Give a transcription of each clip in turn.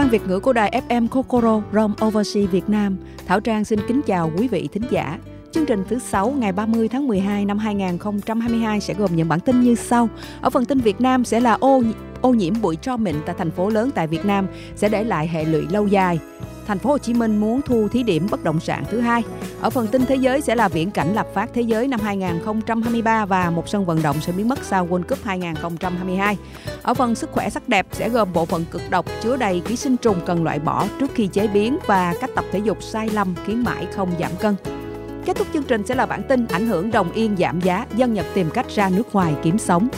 Ban Việt ngữ của đài FM Kokoro Rome Overseas Việt Nam, Thảo Trang xin kính chào quý vị thính giả. Chương trình thứ 6 ngày 30 tháng 12 năm 2022 sẽ gồm những bản tin như sau. Ở phần tin Việt Nam sẽ là ô ô nhiễm bụi tro mịn tại thành phố lớn tại Việt Nam sẽ để lại hệ lụy lâu dài thành phố Hồ Chí Minh muốn thu thí điểm bất động sản thứ hai. Ở phần tin thế giới sẽ là viễn cảnh lập phát thế giới năm 2023 và một sân vận động sẽ biến mất sau World Cup 2022. Ở phần sức khỏe sắc đẹp sẽ gồm bộ phận cực độc chứa đầy ký sinh trùng cần loại bỏ trước khi chế biến và cách tập thể dục sai lầm khiến mãi không giảm cân. Kết thúc chương trình sẽ là bản tin ảnh hưởng đồng yên giảm giá, dân Nhật tìm cách ra nước ngoài kiếm sống.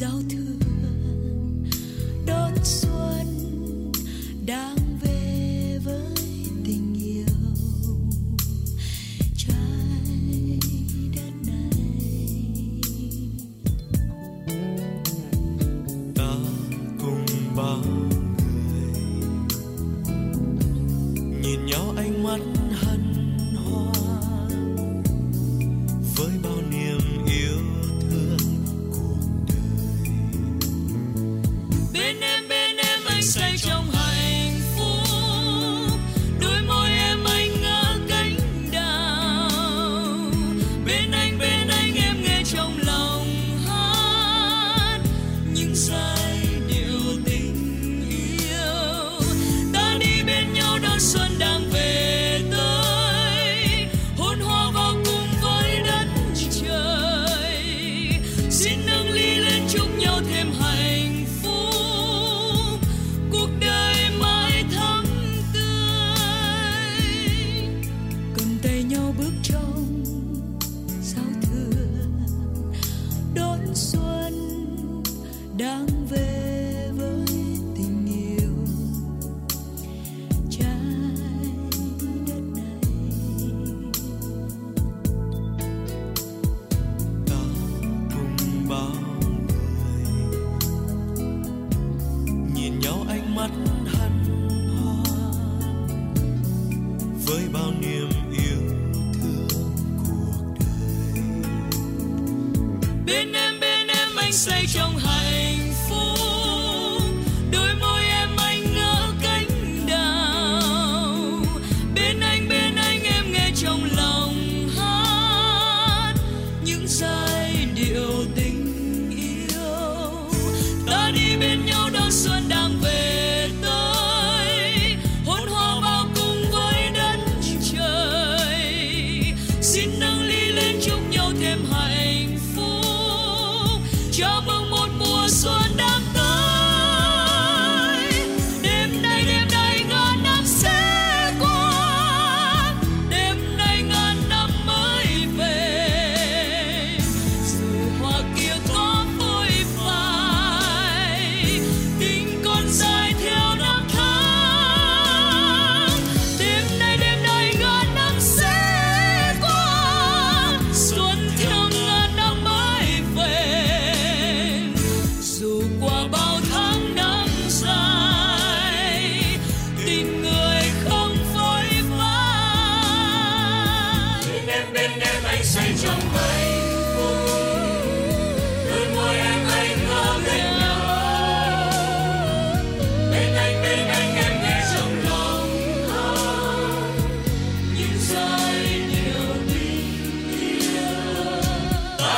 giao thương, đón xuân đang về với tình yêu. Trái đất này. Ta cùng bao người nhìn nhau ánh mắt hân hoan với bao not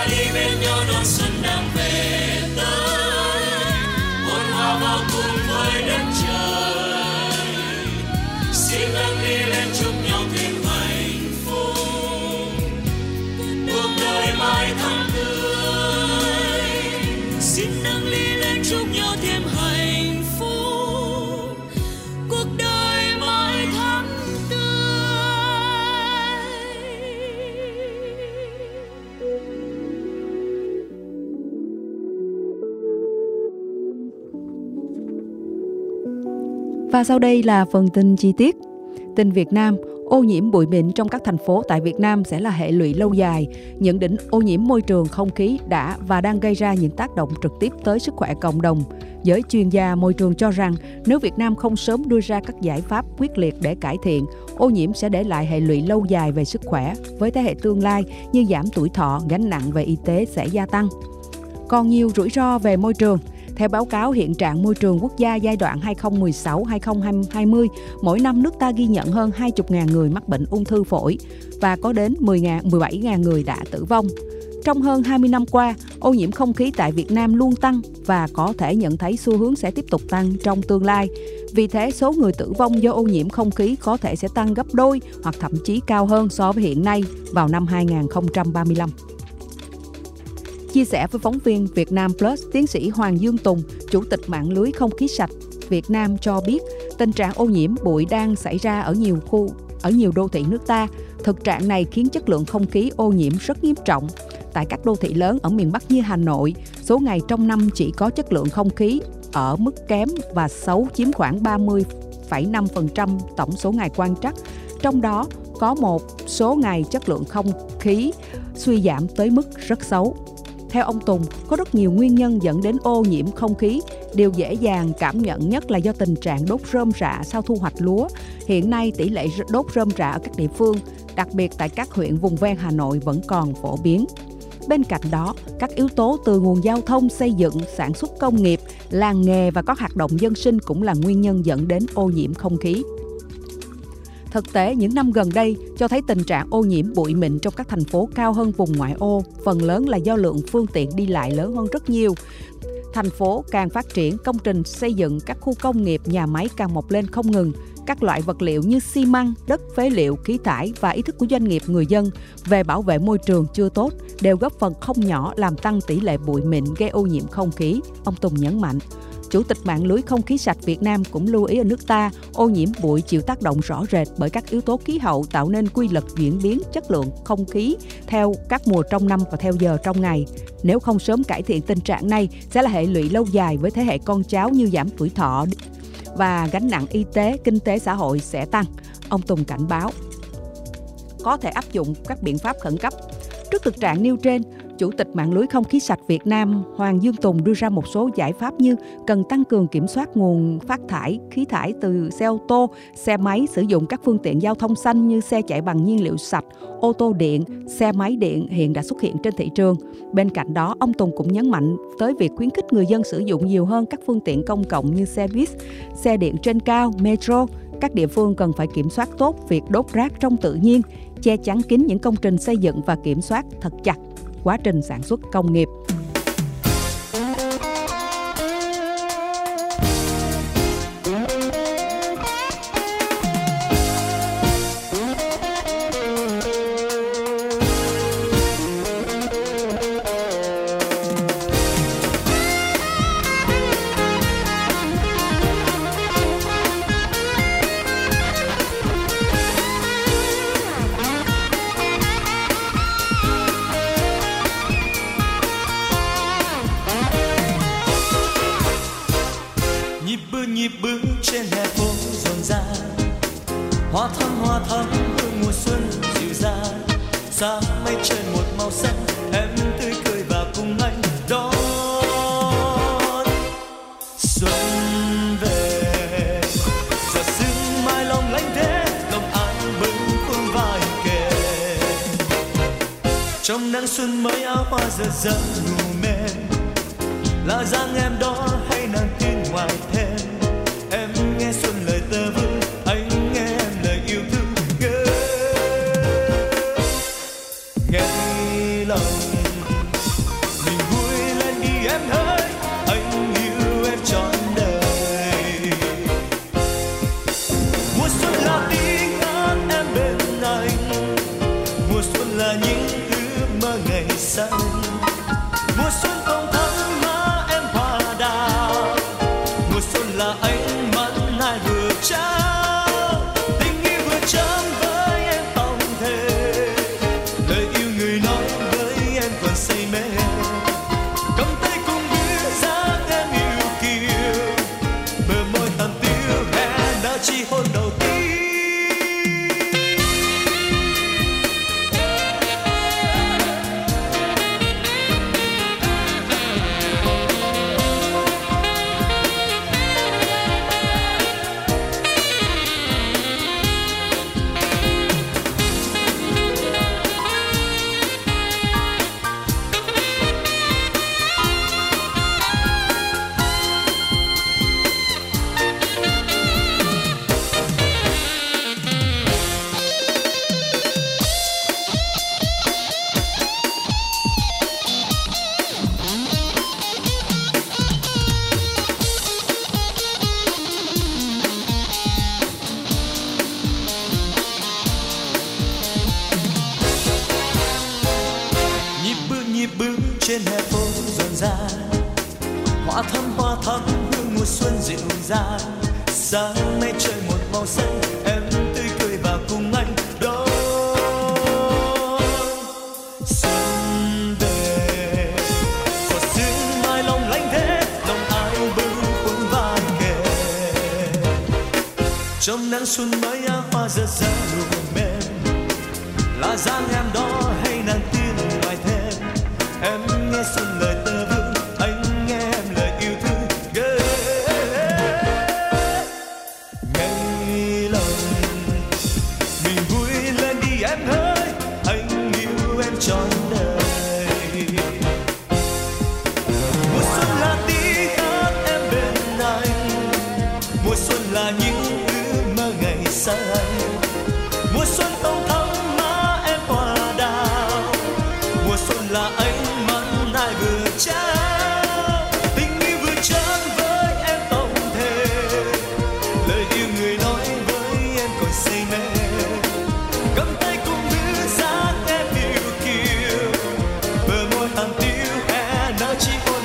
libero non son Và sau đây là phần tin chi tiết. Tin Việt Nam, ô nhiễm bụi mịn trong các thành phố tại Việt Nam sẽ là hệ lụy lâu dài. Nhận định ô nhiễm môi trường không khí đã và đang gây ra những tác động trực tiếp tới sức khỏe cộng đồng. Giới chuyên gia môi trường cho rằng nếu Việt Nam không sớm đưa ra các giải pháp quyết liệt để cải thiện, ô nhiễm sẽ để lại hệ lụy lâu dài về sức khỏe với thế hệ tương lai như giảm tuổi thọ, gánh nặng về y tế sẽ gia tăng. Còn nhiều rủi ro về môi trường – theo báo cáo hiện trạng môi trường quốc gia giai đoạn 2016-2020, mỗi năm nước ta ghi nhận hơn 20.000 người mắc bệnh ung thư phổi và có đến 10.000, 17.000 người đã tử vong. Trong hơn 20 năm qua, ô nhiễm không khí tại Việt Nam luôn tăng và có thể nhận thấy xu hướng sẽ tiếp tục tăng trong tương lai. Vì thế, số người tử vong do ô nhiễm không khí có thể sẽ tăng gấp đôi hoặc thậm chí cao hơn so với hiện nay vào năm 2035. Chia sẻ với phóng viên Việt Nam Plus, tiến sĩ Hoàng Dương Tùng, Chủ tịch mạng lưới không khí sạch Việt Nam cho biết tình trạng ô nhiễm bụi đang xảy ra ở nhiều khu, ở nhiều đô thị nước ta. Thực trạng này khiến chất lượng không khí ô nhiễm rất nghiêm trọng. Tại các đô thị lớn ở miền Bắc như Hà Nội, số ngày trong năm chỉ có chất lượng không khí ở mức kém và xấu chiếm khoảng 30,5% tổng số ngày quan trắc. Trong đó có một số ngày chất lượng không khí suy giảm tới mức rất xấu. Theo ông Tùng, có rất nhiều nguyên nhân dẫn đến ô nhiễm không khí. Điều dễ dàng cảm nhận nhất là do tình trạng đốt rơm rạ sau thu hoạch lúa. Hiện nay tỷ lệ đốt rơm rạ ở các địa phương, đặc biệt tại các huyện vùng ven Hà Nội vẫn còn phổ biến. Bên cạnh đó, các yếu tố từ nguồn giao thông, xây dựng, sản xuất công nghiệp, làng nghề và các hoạt động dân sinh cũng là nguyên nhân dẫn đến ô nhiễm không khí. Thực tế, những năm gần đây cho thấy tình trạng ô nhiễm bụi mịn trong các thành phố cao hơn vùng ngoại ô, phần lớn là do lượng phương tiện đi lại lớn hơn rất nhiều. Thành phố càng phát triển, công trình xây dựng các khu công nghiệp, nhà máy càng mọc lên không ngừng. Các loại vật liệu như xi măng, đất phế liệu, khí thải và ý thức của doanh nghiệp người dân về bảo vệ môi trường chưa tốt đều góp phần không nhỏ làm tăng tỷ lệ bụi mịn gây ô nhiễm không khí, ông Tùng nhấn mạnh. Chủ tịch mạng lưới không khí sạch Việt Nam cũng lưu ý ở nước ta, ô nhiễm bụi chịu tác động rõ rệt bởi các yếu tố khí hậu tạo nên quy luật chuyển biến chất lượng không khí theo các mùa trong năm và theo giờ trong ngày. Nếu không sớm cải thiện tình trạng này sẽ là hệ lụy lâu dài với thế hệ con cháu như giảm tuổi thọ và gánh nặng y tế, kinh tế xã hội sẽ tăng. Ông Tùng cảnh báo có thể áp dụng các biện pháp khẩn cấp. Trước thực trạng nêu trên, Chủ tịch mạng lưới không khí sạch Việt Nam Hoàng Dương Tùng đưa ra một số giải pháp như cần tăng cường kiểm soát nguồn phát thải khí thải từ xe ô tô, xe máy sử dụng các phương tiện giao thông xanh như xe chạy bằng nhiên liệu sạch, ô tô điện, xe máy điện hiện đã xuất hiện trên thị trường. Bên cạnh đó, ông Tùng cũng nhấn mạnh tới việc khuyến khích người dân sử dụng nhiều hơn các phương tiện công cộng như xe buýt, xe điện trên cao, metro. Các địa phương cần phải kiểm soát tốt việc đốt rác trong tự nhiên, che chắn kín những công trình xây dựng và kiểm soát thật chặt quá trình sản xuất công nghiệp. hoa thắm hương mùa xuân dịu dàng sáng mây trời một màu xanh, em tươi cười và cùng anh đón xuân về giờ sương mai lòng lanh thế, lòng an bừng khuôn vai kề trong nắng xuân mới áo hoa rực rỡ nụ mềm là dáng em đón. Lòng trong nắng xuân mới á hoa rớt rơi nụ mềm. Là dáng em đó hay nàng tiên ngoài thêm. Em nghe xuân lời tơ vương anh nghe em lời yêu thương. Ngày lòng, mình vui lên đi em ơi. Anh yêu em trọn 那起风。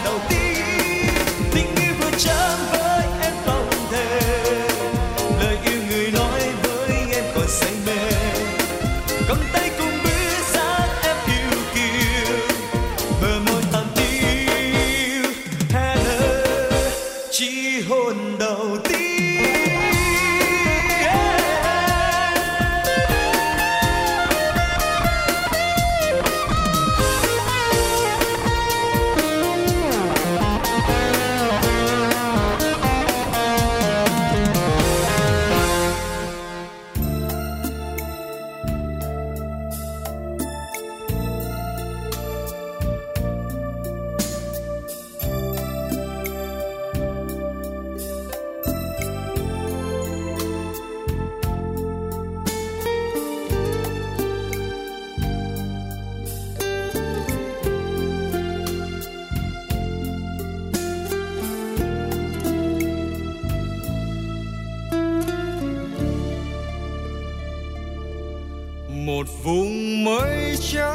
Một vùng mây trắng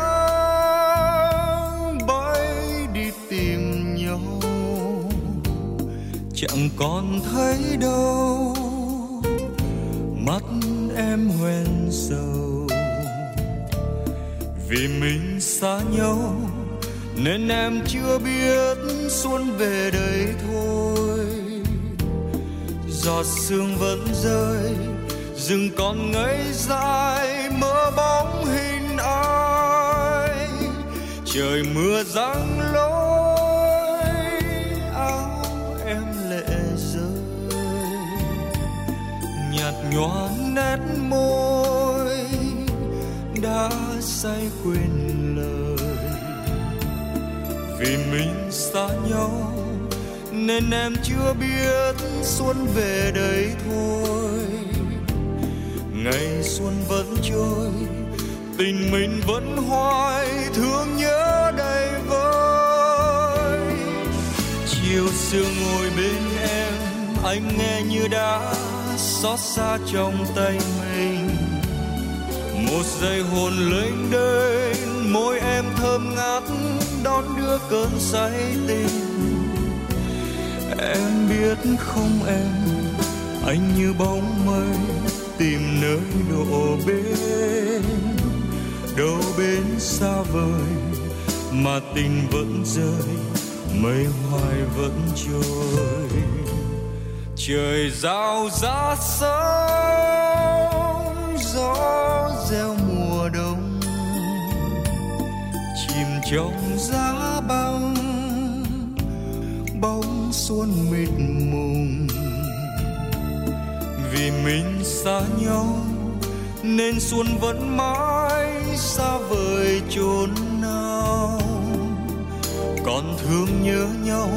bay đi tìm nhau. Chẳng còn thấy đâu, mắt em hoen sầu. Vì mình xa nhau, nên em chưa biết xuân về đây thôi. Giọt sương vẫn rơi, rừng còn ngây dại. Trời mưa giăng lối áo em lệ rơi. Nhạt nhòa nét môi đã say quên lời. Vì mình xa nhau, nên em chưa biết xuân về đây thôi. Ngày xuân vẫn trôi, tình mình vẫn hoài thương nhớ. Sương ngồi bên em, anh nghe như đã xót xa trong tay mình. Một giây hồn lênh đênh, môi em thơm ngát, đón đưa cơn say tình em biết không em, anh như bóng mây, tìm nơi đổ bên. Đâu bên xa vời, mà tình vẫn rơi mây hoài vẫn trôi. Trời giao giá sớm gió reo mùa đông. Chìm trong giá băng bóng xuân mịt mùng. Vì mình xa nhau, nên xuân vẫn mãi xa vời chốn còn thương nhớ nhau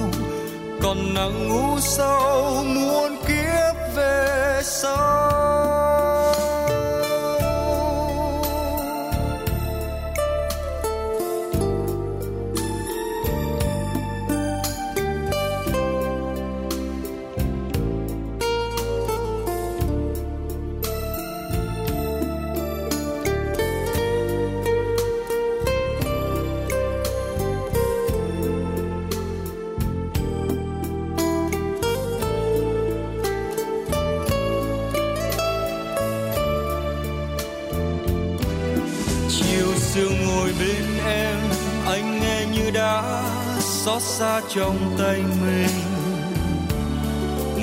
còn nắng ngủ sâu muôn kiếp về sau. Chiều siêu ngồi bên em, anh nghe như đã xót xa trong tay mình.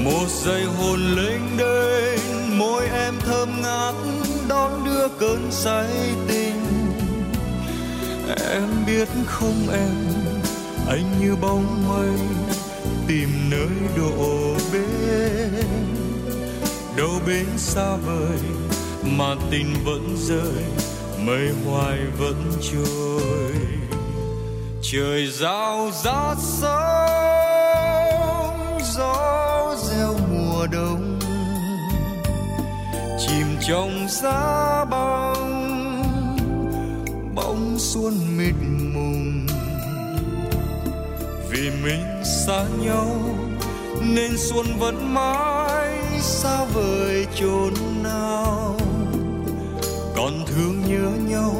Một giây hồn lênh đênh, môi em thơm ngát, đón đưa cơn say tình. Em biết không em, anh như bóng mây, tìm nơi đổ bên. Đâu bên xa vời, mà tình vẫn rơi mây hoài vẫn trôi. Trời giao rát sóng, gió reo mùa đông. Chìm trong giá băng, bóng xuân mịt mùng. Vì mình xa nhau, nên xuân vẫn mãi xa vời chốn nào thương nhớ nhau.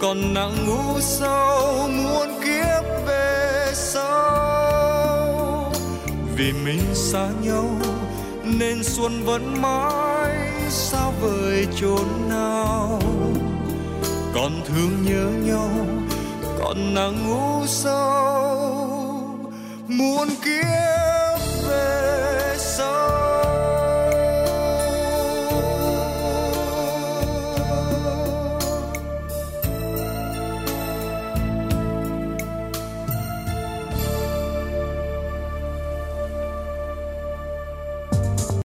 Còn nặng ngủ sâu muôn kiếp về sau. Vì mình xa nhau, nên xuân vẫn mãi xa vời chốn nào. Còn thương nhớ nhau, còn nặng ngủ sâu muôn kiếp